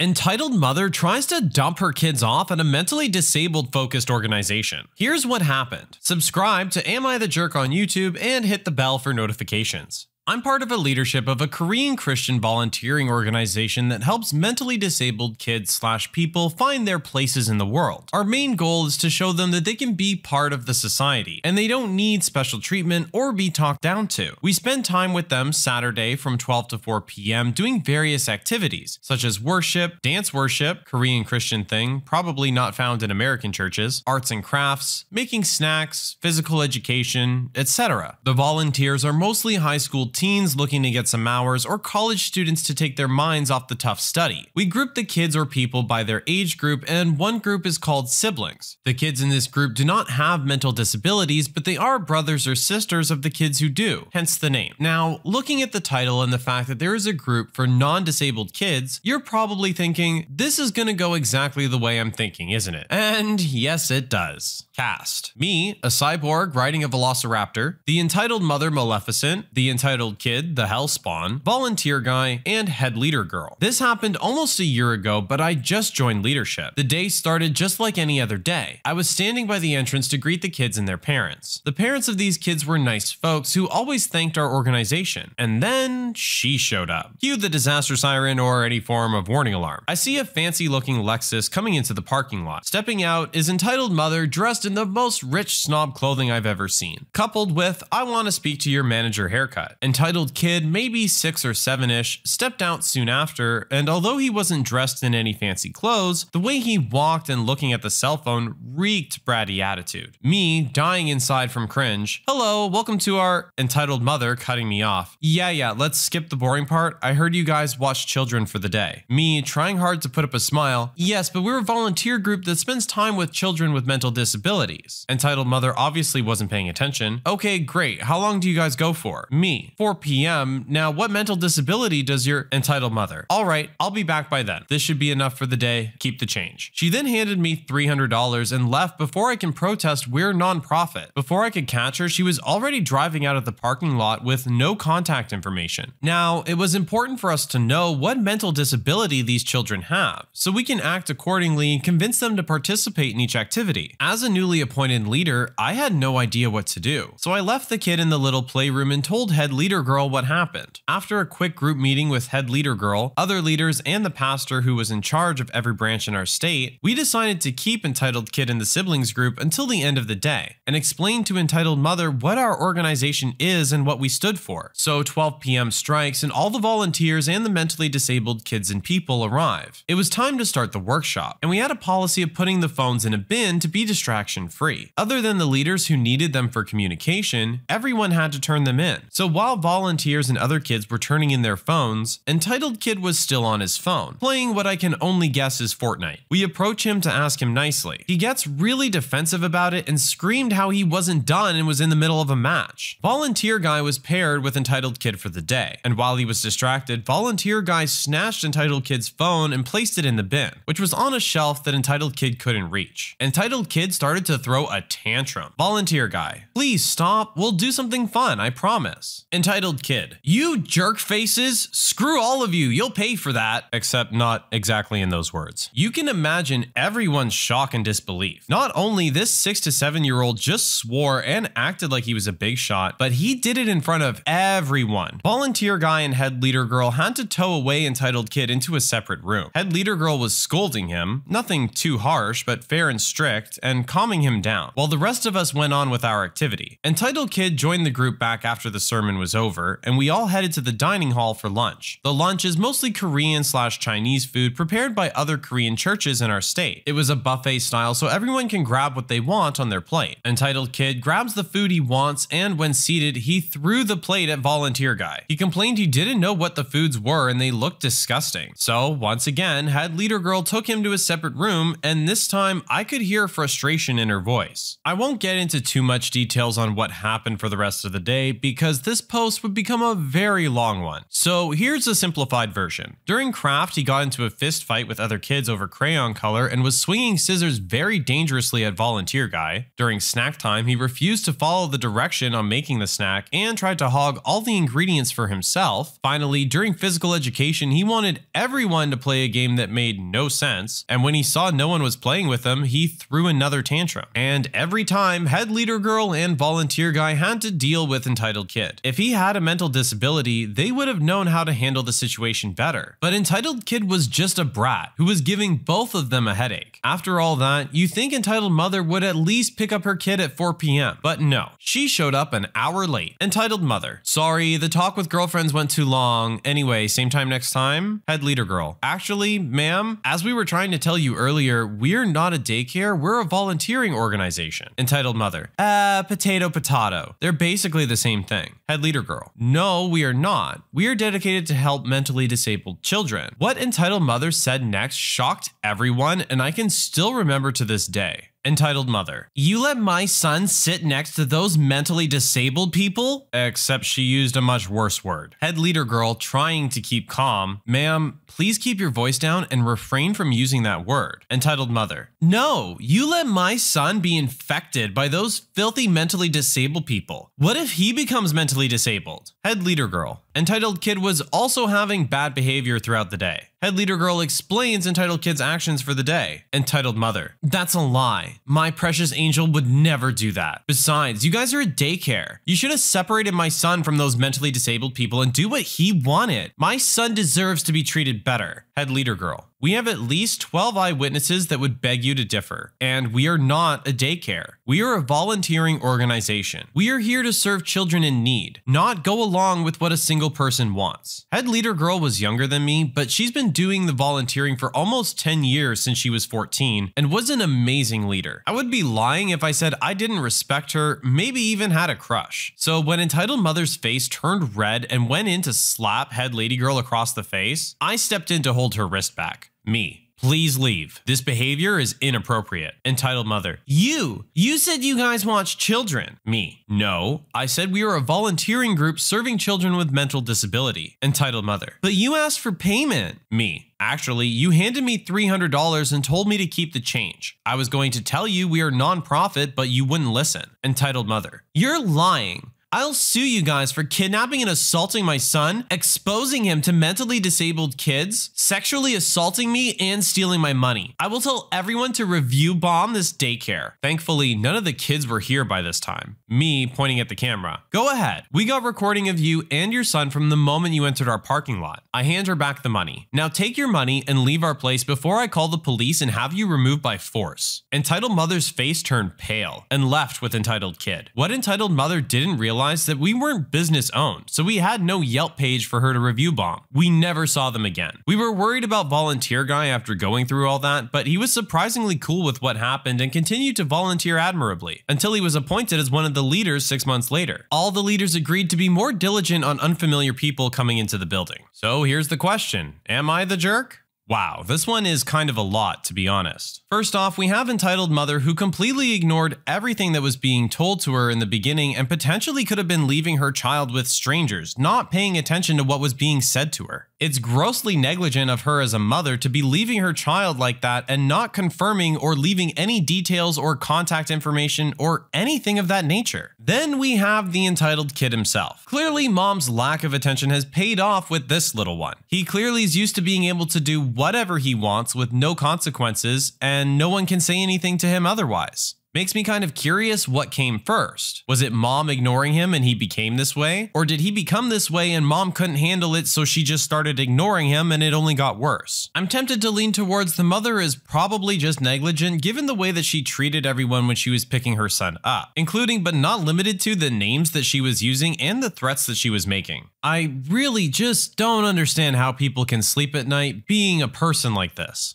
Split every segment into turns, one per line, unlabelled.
Entitled mother tries to dump her kids off at a mentally disabled focused organization. Here's what happened. Subscribe to Am I the Jerk on YouTube and hit the bell for notifications. I'm part of a leadership of a Korean Christian volunteering organization that helps mentally disabled kids slash people find their places in the world. Our main goal is to show them that they can be part of the society and they don't need special treatment or be talked down to. We spend time with them Saturday from 12 to 4 p.m. doing various activities such as worship, dance worship, Korean Christian thing, probably not found in American churches, arts and crafts, making snacks, physical education, etc. The volunteers are mostly high school teens looking to get some hours, or college students to take their minds off the tough study. We group the kids or people by their age group, and one group is called siblings. The kids in this group do not have mental disabilities, but they are brothers or sisters of the kids who do, hence the name. Now, looking at the title and the fact that there is a group for non disabled kids, you're probably thinking, this is gonna go exactly the way I'm thinking, isn't it? And yes, it does. Cast Me, a cyborg riding a velociraptor, the entitled mother Maleficent, the entitled Kid, the Hellspawn, Volunteer Guy, and Head Leader Girl. This happened almost a year ago, but I just joined leadership. The day started just like any other day. I was standing by the entrance to greet the kids and their parents. The parents of these kids were nice folks who always thanked our organization. And then she showed up. Cue the disaster siren or any form of warning alarm. I see a fancy looking Lexus coming into the parking lot. Stepping out is entitled mother dressed in the most rich snob clothing I've ever seen, coupled with I want to speak to your manager haircut. And entitled kid, maybe six or seven ish, stepped out soon after, and although he wasn't dressed in any fancy clothes, the way he walked and looking at the cell phone reeked bratty attitude. Me, dying inside from cringe. Hello, welcome to our entitled mother cutting me off. Yeah, yeah, let's skip the boring part. I heard you guys watch children for the day. Me, trying hard to put up a smile. Yes, but we're a volunteer group that spends time with children with mental disabilities. Entitled mother obviously wasn't paying attention. Okay, great. How long do you guys go for? Me, 4 p.m. Now, what mental disability does your entitled mother? All right, I'll be back by then. This should be enough for the day. Keep the change. She then handed me $300 and left before I can protest we're nonprofit. Before I could catch her, she was already driving out of the parking lot with no contact information. Now, it was important for us to know what mental disability these children have, so we can act accordingly and convince them to participate in each activity. As a newly appointed leader, I had no idea what to do, so I left the kid in the little playroom and told head leader girl what happened. After a quick group meeting with head leader girl, other leaders, and the pastor who was in charge of every branch in our state, we decided to keep entitled kid in the siblings group until the end of the day and explain to entitled mother what our organization is and what we stood for. So 12 p.m. strikes and all the volunteers and the mentally disabled kids and people arrive. It was time to start the workshop, and we had a policy of putting the phones in a bin to be distraction free. Other than the leaders who needed them for communication, everyone had to turn them in. So while volunteers and other kids were turning in their phones, Entitled Kid was still on his phone, playing what I can only guess is Fortnite. We approach him to ask him nicely. He gets really defensive about it and screamed how he wasn't done and was in the middle of a match. Volunteer Guy was paired with Entitled Kid for the day, and while he was distracted, Volunteer Guy snatched Entitled Kid's phone and placed it in the bin, which was on a shelf that Entitled Kid couldn't reach. Entitled Kid started to throw a tantrum. Volunteer Guy, please stop, we'll do something fun, I promise. Entitled Kid, you jerk faces, screw all of you, you'll pay for that. Except not exactly in those words. You can imagine everyone's shock and disbelief. Not only this six to seven year old just swore and acted like he was a big shot, but he did it in front of everyone. Volunteer guy and head leader girl had to tow away entitled kid into a separate room. Head leader girl was scolding him, nothing too harsh, but fair and strict, and calming him down, while the rest of us went on with our activity. Entitled kid joined the group back after the sermon was over, and we all headed to the dining hall for lunch. The lunch is mostly Korean slash Chinese food prepared by other Korean churches in our state. It was a buffet style, so everyone can grab what they want on their plate. Entitled kid grabs the food he wants, and when seated, he threw the plate at volunteer guy. He complained he didn't know what the foods were and they looked disgusting. So, once again, head leader girl took him to a separate room, and this time I could hear frustration in her voice. I won't get into too much details on what happened for the rest of the day because this post would become a very long one. So here's a simplified version. During craft, he got into a fist fight with other kids over crayon color and was swinging scissors very dangerously at volunteer guy. During snack time, he refused to follow the direction on making the snack and tried to hog all the ingredients for himself. Finally, during physical education, he wanted everyone to play a game that made no sense, and when he saw no one was playing with him, he threw another tantrum. And every time, head leader girl and volunteer guy had to deal with entitled kid. If he had a mental disability, they would have known how to handle the situation better. But entitled kid was just a brat who was giving both of them a headache. After all that, you think entitled mother would at least pick up her kid at 4 p.m. But no, she showed up an hour late. Entitled mother. Sorry, the talk with girlfriends went too long. Anyway, same time next time? Head leader girl. Actually, ma'am, as we were trying to tell you earlier, we're not a daycare, we're a volunteering organization. Entitled mother. Uh, potato potato. They're basically the same thing. Head leader girl. No, we are not. We are dedicated to help mentally disabled children. What entitled mother said next shocked everyone, and I can still remember to this day entitled Mother. You let my son sit next to those mentally disabled people? Except she used a much worse word. Head leader girl trying to keep calm. Ma'am, please keep your voice down and refrain from using that word. Entitled Mother. No, you let my son be infected by those filthy mentally disabled people. What if he becomes mentally disabled? Head leader girl. Entitled Kid was also having bad behavior throughout the day. Head Leader Girl explains Entitled Kid's actions for the day. Entitled Mother. That's a lie. My precious angel would never do that. Besides, you guys are a daycare. You should have separated my son from those mentally disabled people and do what he wanted. My son deserves to be treated better. Head Leader Girl. We have at least 12 eyewitnesses that would beg you to differ, and we are not a daycare. We are a volunteering organization. We are here to serve children in need, not go along with what a single person wants. Head leader girl was younger than me, but she's been doing the volunteering for almost 10 years since she was 14 and was an amazing leader. I would be lying if I said I didn't respect her, maybe even had a crush. So when entitled mother's face turned red and went in to slap head lady girl across the face, I stepped in to hold her wrist back. Me. Please leave. This behavior is inappropriate. Entitled mother. You. You said you guys watch children. Me. No. I said we are a volunteering group serving children with mental disability. Entitled mother. But you asked for payment. Me. Actually, you handed me $300 and told me to keep the change. I was going to tell you we are non-profit, but you wouldn't listen. Entitled mother. You're lying. I'll sue you guys for kidnapping and assaulting my son, exposing him to mentally disabled kids, sexually assaulting me, and stealing my money. I will tell everyone to review bomb this daycare. Thankfully, none of the kids were here by this time. Me pointing at the camera. Go ahead. We got recording of you and your son from the moment you entered our parking lot. I hand her back the money. Now take your money and leave our place before I call the police and have you removed by force. Entitled mother's face turned pale and left with entitled kid. What entitled mother didn't realize realized that we weren't business owned, so we had no Yelp page for her to review bomb. We never saw them again. We were worried about Volunteer Guy after going through all that, but he was surprisingly cool with what happened and continued to volunteer admirably, until he was appointed as one of the leaders six months later. All the leaders agreed to be more diligent on unfamiliar people coming into the building. So here's the question Am I the jerk? Wow, this one is kind of a lot, to be honest. First off, we have entitled mother who completely ignored everything that was being told to her in the beginning and potentially could have been leaving her child with strangers, not paying attention to what was being said to her. It's grossly negligent of her as a mother to be leaving her child like that and not confirming or leaving any details or contact information or anything of that nature. Then we have the entitled kid himself. Clearly, mom's lack of attention has paid off with this little one. He clearly is used to being able to do whatever he wants with no consequences, and no one can say anything to him otherwise. Makes me kind of curious what came first. Was it mom ignoring him and he became this way? Or did he become this way and mom couldn't handle it so she just started ignoring him and it only got worse? I'm tempted to lean towards the mother is probably just negligent given the way that she treated everyone when she was picking her son up, including but not limited to the names that she was using and the threats that she was making. I really just don't understand how people can sleep at night being a person like this.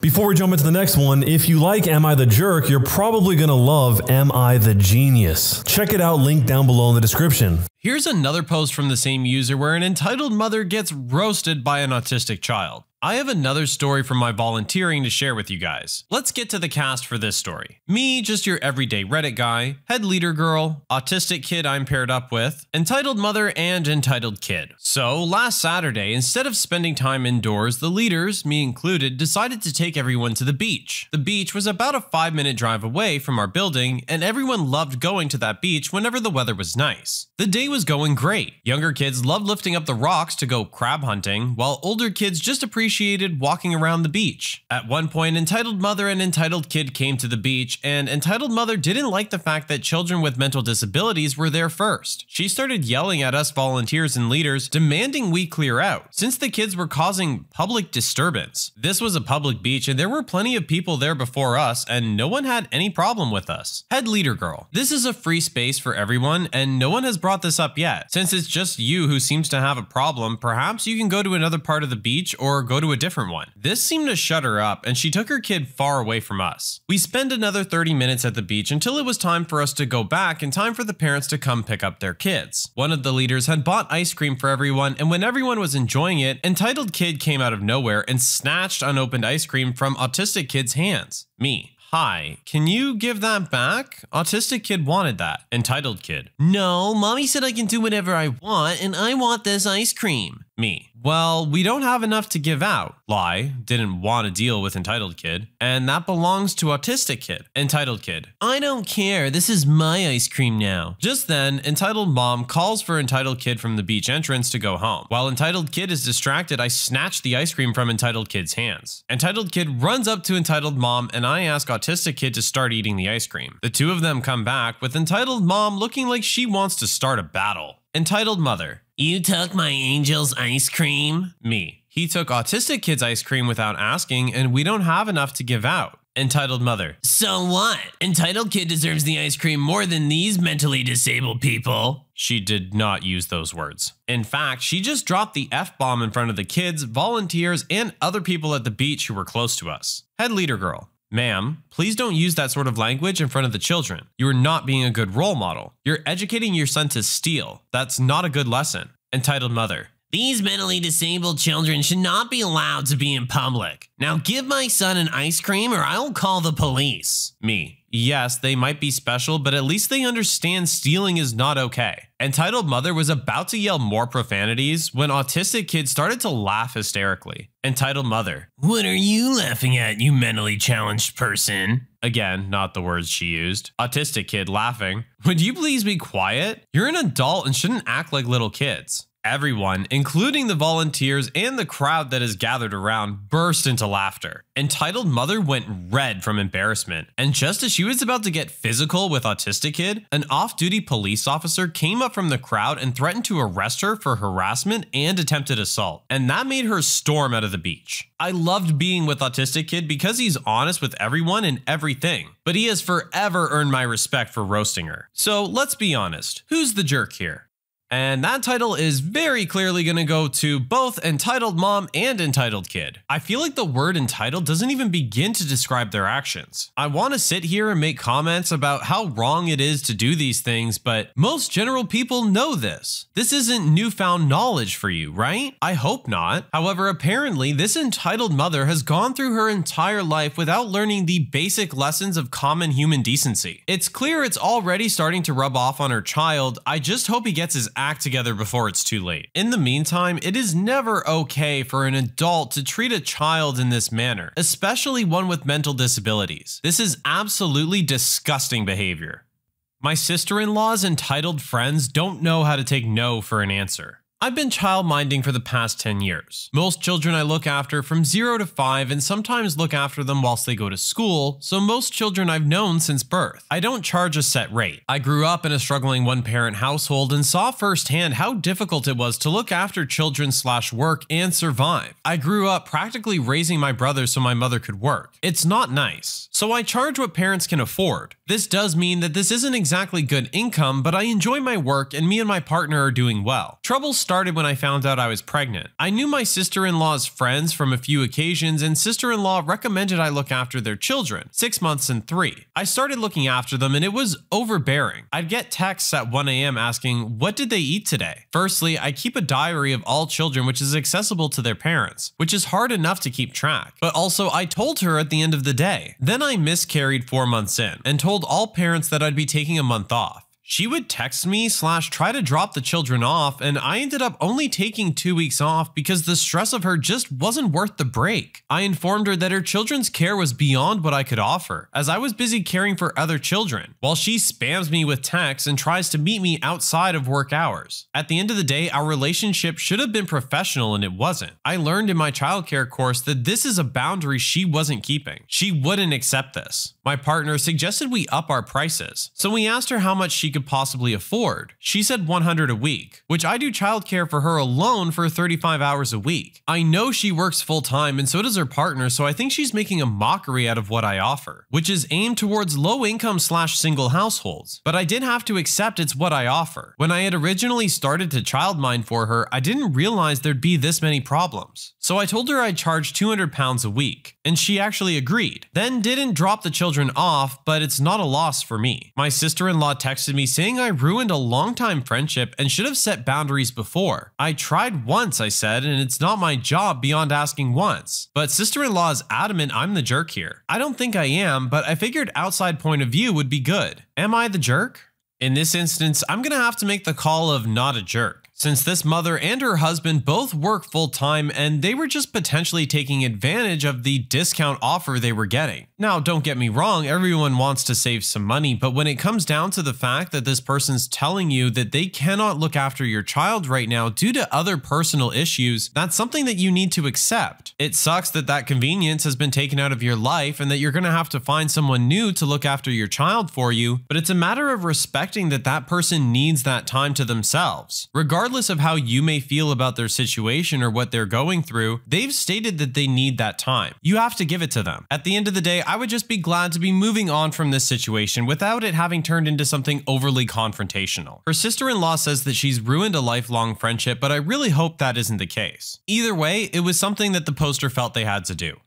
Before we jump into the next one, if you like Am I the Jerk, you're probably going to love Am I the Genius. Check it out, link down below in the description.
Here's another post from the same user where an entitled mother gets roasted by an autistic child. I have another story from my volunteering to share with you guys. Let's get to the cast for this story. Me, just your everyday Reddit guy, head leader girl, autistic kid I'm paired up with, entitled mother, and entitled kid. So, last Saturday, instead of spending time indoors, the leaders, me included, decided to take everyone to the beach. The beach was about a 5 minute drive away from our building, and everyone loved going to that beach whenever the weather was nice. The day was going great. Younger kids loved lifting up the rocks to go crab hunting, while older kids just appreciated appreciated walking around the beach. At one point, Entitled Mother and Entitled Kid came to the beach, and Entitled Mother didn't like the fact that children with mental disabilities were there first. She started yelling at us volunteers and leaders, demanding we clear out, since the kids were causing public disturbance. This was a public beach, and there were plenty of people there before us, and no one had any problem with us. Head Leader Girl. This is a free space for everyone, and no one has brought this up yet. Since it's just you who seems to have a problem, perhaps you can go to another part of the beach or go to a different one. This seemed to shut her up, and she took her kid far away from us. We spent another 30 minutes at the beach until it was time for us to go back and time for the parents to come pick up their kids. One of the leaders had bought ice cream for everyone, and when everyone was enjoying it, Entitled Kid came out of nowhere and snatched unopened ice cream from Autistic Kid's hands. Me. Hi, can you give that back? Autistic kid wanted that. Entitled kid. No, mommy said I can do whatever I want, and I want this ice cream. Me. Well, we don't have enough to give out. Lie. Didn't want to deal with entitled kid. And that belongs to autistic kid. Entitled kid. I don't care. This is my ice cream now. Just then, entitled mom calls for entitled kid from the beach entrance to go home. While entitled kid is distracted, I snatch the ice cream from entitled kid's hands. Entitled kid runs up to entitled mom and I ask autistic kid to start eating the ice cream. The two of them come back with entitled mom looking like she wants to start a battle. Entitled mother. You took my angel's ice cream? Me. He took autistic kid's ice cream without asking, and we don't have enough to give out. Entitled mother. So what? Entitled kid deserves the ice cream more than these mentally disabled people. She did not use those words. In fact, she just dropped the F bomb in front of the kids, volunteers, and other people at the beach who were close to us. Head leader girl. Ma'am, please don't use that sort of language in front of the children. You are not being a good role model. You're educating your son to steal. That's not a good lesson. Entitled mother. These mentally disabled children should not be allowed to be in public. Now give my son an ice cream or I'll call the police. Me. Yes, they might be special, but at least they understand stealing is not okay. Entitled Mother was about to yell more profanities when Autistic Kid started to laugh hysterically. Entitled Mother. What are you laughing at, you mentally challenged person? Again, not the words she used. Autistic Kid laughing. Would you please be quiet? You're an adult and shouldn't act like little kids. Everyone, including the volunteers and the crowd that has gathered around, burst into laughter. Entitled Mother went red from embarrassment, and just as she was about to get physical with Autistic Kid, an off duty police officer came up from the crowd and threatened to arrest her for harassment and attempted assault, and that made her storm out of the beach. I loved being with Autistic Kid because he's honest with everyone and everything, but he has forever earned my respect for roasting her. So let's be honest who's the jerk here? And that title is very clearly going to go to both Entitled Mom and Entitled Kid. I feel like the word entitled doesn't even begin to describe their actions. I want to sit here and make comments about how wrong it is to do these things, but most general people know this. This isn't newfound knowledge for you, right? I hope not. However, apparently, this entitled mother has gone through her entire life without learning the basic lessons of common human decency. It's clear it's already starting to rub off on her child. I just hope he gets his act together before it's too late. In the meantime, it is never okay for an adult to treat a child in this manner, especially one with mental disabilities. This is absolutely disgusting behavior. My sister in law's entitled friends don't know how to take no for an answer. I've been childminding for the past 10 years. Most children I look after from 0 to 5 and sometimes look after them whilst they go to school, so most children I've known since birth. I don't charge a set rate. I grew up in a struggling one parent household and saw firsthand how difficult it was to look after children slash work and survive. I grew up practically raising my brother so my mother could work. It's not nice. So I charge what parents can afford. This does mean that this isn't exactly good income, but I enjoy my work and me and my partner are doing well. Trouble started when I found out I was pregnant. I knew my sister in law's friends from a few occasions, and sister in law recommended I look after their children, six months and three. I started looking after them, and it was overbearing. I'd get texts at 1 a.m. asking, What did they eat today? Firstly, I keep a diary of all children, which is accessible to their parents, which is hard enough to keep track. But also, I told her at the end of the day. Then I miscarried four months in and told all parents that I'd be taking a month off. She would text me slash try to drop the children off, and I ended up only taking two weeks off because the stress of her just wasn't worth the break. I informed her that her children's care was beyond what I could offer, as I was busy caring for other children, while she spams me with texts and tries to meet me outside of work hours. At the end of the day, our relationship should have been professional and it wasn't. I learned in my childcare course that this is a boundary she wasn't keeping. She wouldn't accept this. My partner suggested we up our prices, so we asked her how much she could possibly afford. She said 100 a week, which I do childcare for her alone for 35 hours a week. I know she works full time and so does her partner, so I think she's making a mockery out of what I offer, which is aimed towards low income slash single households. But I did have to accept it's what I offer. When I had originally started to childmind for her, I didn't realize there'd be this many problems. So I told her I'd charge 200 pounds a week, and she actually agreed. Then didn't drop the children off, but it's not a loss for me. My sister in law texted me saying I ruined a long-time friendship and should have set boundaries before. I tried once, I said, and it's not my job beyond asking once. But sister in law is adamant I'm the jerk here. I don't think I am, but I figured outside point of view would be good. Am I the jerk? In this instance, I'm gonna have to make the call of not a jerk since this mother and her husband both work full time and they were just potentially taking advantage of the discount offer they were getting. Now, don't get me wrong, everyone wants to save some money, but when it comes down to the fact that this person's telling you that they cannot look after your child right now due to other personal issues, that's something that you need to accept. It sucks that that convenience has been taken out of your life and that you're going to have to find someone new to look after your child for you, but it's a matter of respecting that that person needs that time to themselves. Regardless regardless of how you may feel about their situation or what they're going through, they've stated that they need that time. You have to give it to them. At the end of the day, I would just be glad to be moving on from this situation without it having turned into something overly confrontational. Her sister in law says that she's ruined a lifelong friendship, but I really hope that isn't the case. Either way, it was something that the poster felt they had to do.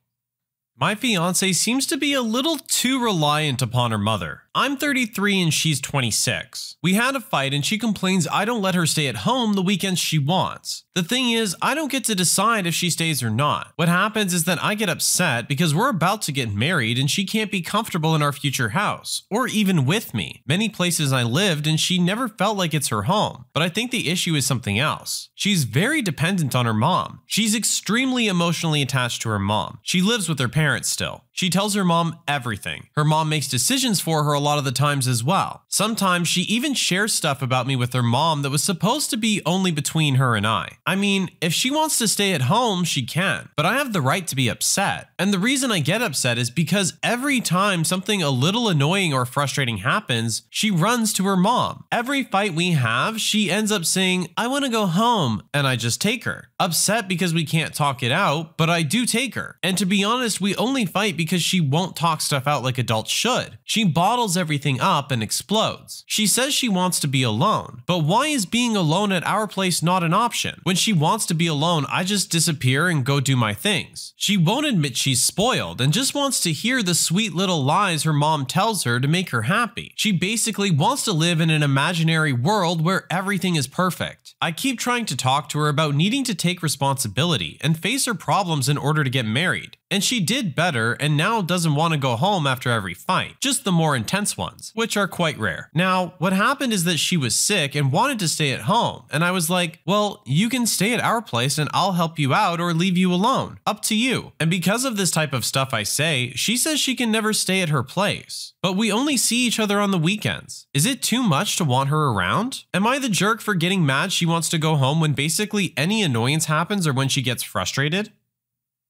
My fiance seems to be a little too reliant upon her mother. I'm 33 and she's 26. We had a fight and she complains I don't let her stay at home the weekends she wants. The thing is, I don't get to decide if she stays or not. What happens is that I get upset because we're about to get married and she can't be comfortable in our future house, or even with me. Many places I lived and she never felt like it's her home. But I think the issue is something else. She's very dependent on her mom. She's extremely emotionally attached to her mom. She lives with her parents still. She tells her mom everything. Her mom makes decisions for her a lot of the times as well. Sometimes she even shares stuff about me with her mom that was supposed to be only between her and I. I mean, if she wants to stay at home, she can, but I have the right to be upset. And the reason I get upset is because every time something a little annoying or frustrating happens, she runs to her mom. Every fight we have, she ends up saying, I want to go home, and I just take her. Upset because we can't talk it out, but I do take her. And to be honest, we only fight because she won't talk stuff out like adults should. She bottles everything up and explodes. She says she wants to be alone, but why is being alone at our place not an option? When she wants to be alone, I just disappear and go do my things. She won't admit she's spoiled and just wants to hear the sweet little lies her mom tells her to make her happy. She basically wants to live in an imaginary world where everything is perfect. I keep trying to talk to her about needing to take responsibility and face her problems in order to get married. And she did better and now doesn't want to go home after every fight, just the more intense ones, which are quite rare. Now, what happened is that she was sick and wanted to stay at home, and I was like, well, you can stay at our place and I'll help you out or leave you alone. Up to you. And because of this type of stuff I say, she says she can never stay at her place. But we only see each other on the weekends. Is it too much to want her around? Am I the jerk for getting mad she wants to go home when basically any annoyance happens or when she gets frustrated?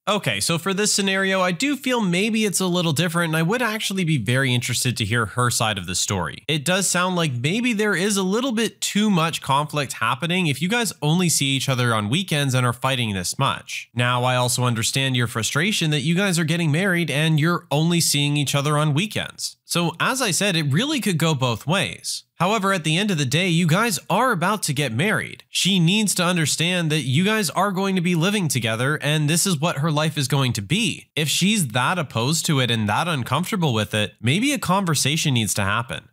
Okay, so for this scenario, I do feel maybe it's a little different and I would actually be very interested to hear her side of the story. It does sound like maybe there is a little bit too much conflict happening if you guys only see each other on weekends and are fighting this much. Now, I also understand your frustration that you guys are getting married and you're only seeing each other on weekends. So, as I said, it really could go both ways. However, at the end of the day, you guys are about to get married. She needs to understand that you guys are going to be living together and this is what her life is going to be. If she's that opposed to it and that uncomfortable with it, maybe a conversation needs to happen.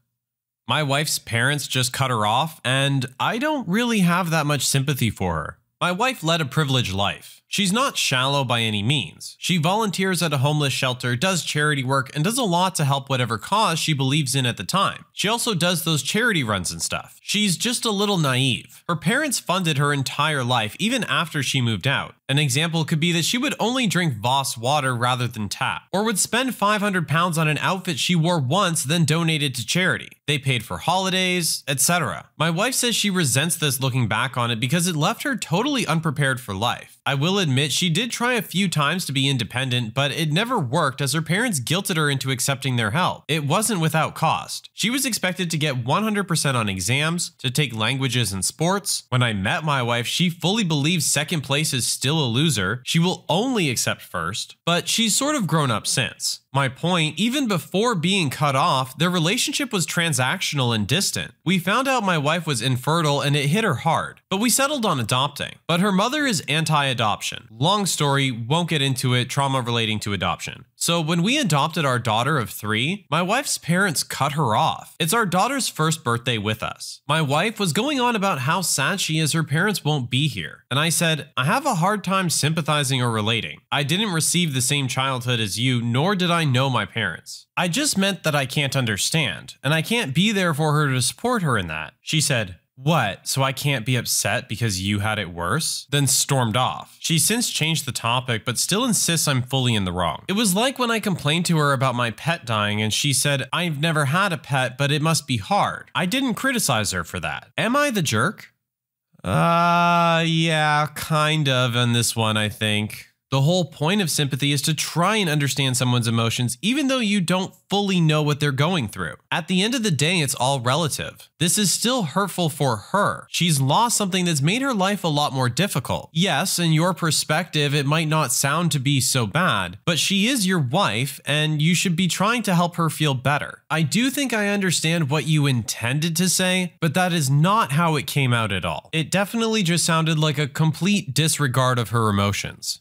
My wife's parents just cut her off, and I don't really have that much sympathy for her. My wife led a privileged life. She's not shallow by any means. She volunteers at a homeless shelter, does charity work, and does a lot to help whatever cause she believes in at the time. She also does those charity runs and stuff. She's just a little naive. Her parents funded her entire life, even after she moved out. An example could be that she would only drink Voss water rather than tap, or would spend 500 pounds on an outfit she wore once then donated to charity. They paid for holidays, etc. My wife says she resents this looking back on it because it left her totally unprepared for life. I will admit she did try a few times to be independent, but it never worked as her parents guilted her into accepting their help. It wasn't without cost. She was expected to get 100% on exams, to take languages and sports. When I met my wife, she fully believes second place is still a loser. She will only accept first, but she's sort of grown up since. My point, even before being cut off, their relationship was transactional and distant. We found out my wife was infertile and it hit her hard, but we settled on adopting. But her mother is anti adoption. Long story, won't get into it, trauma relating to adoption. So when we adopted our daughter of three, my wife's parents cut her off. It's our daughter's first birthday with us. My wife was going on about how sad she is her parents won't be here. And I said, I have a hard time sympathizing or relating. I didn't receive the same childhood as you, nor did I know my parents. I just meant that I can't understand, and I can't be there for her to support her in that. She said, what? So I can't be upset because you had it worse? Then stormed off. She's since changed the topic, but still insists I'm fully in the wrong. It was like when I complained to her about my pet dying and she said, I've never had a pet, but it must be hard. I didn't criticize her for that. Am I the jerk? Uh, yeah, kind of on this one, I think. The whole point of sympathy is to try and understand someone's emotions, even though you don't fully know what they're going through. At the end of the day, it's all relative. This is still hurtful for her. She's lost something that's made her life a lot more difficult. Yes, in your perspective, it might not sound to be so bad, but she is your wife, and you should be trying to help her feel better. I do think I understand what you intended to say, but that is not how it came out at all. It definitely just sounded like a complete disregard of her emotions.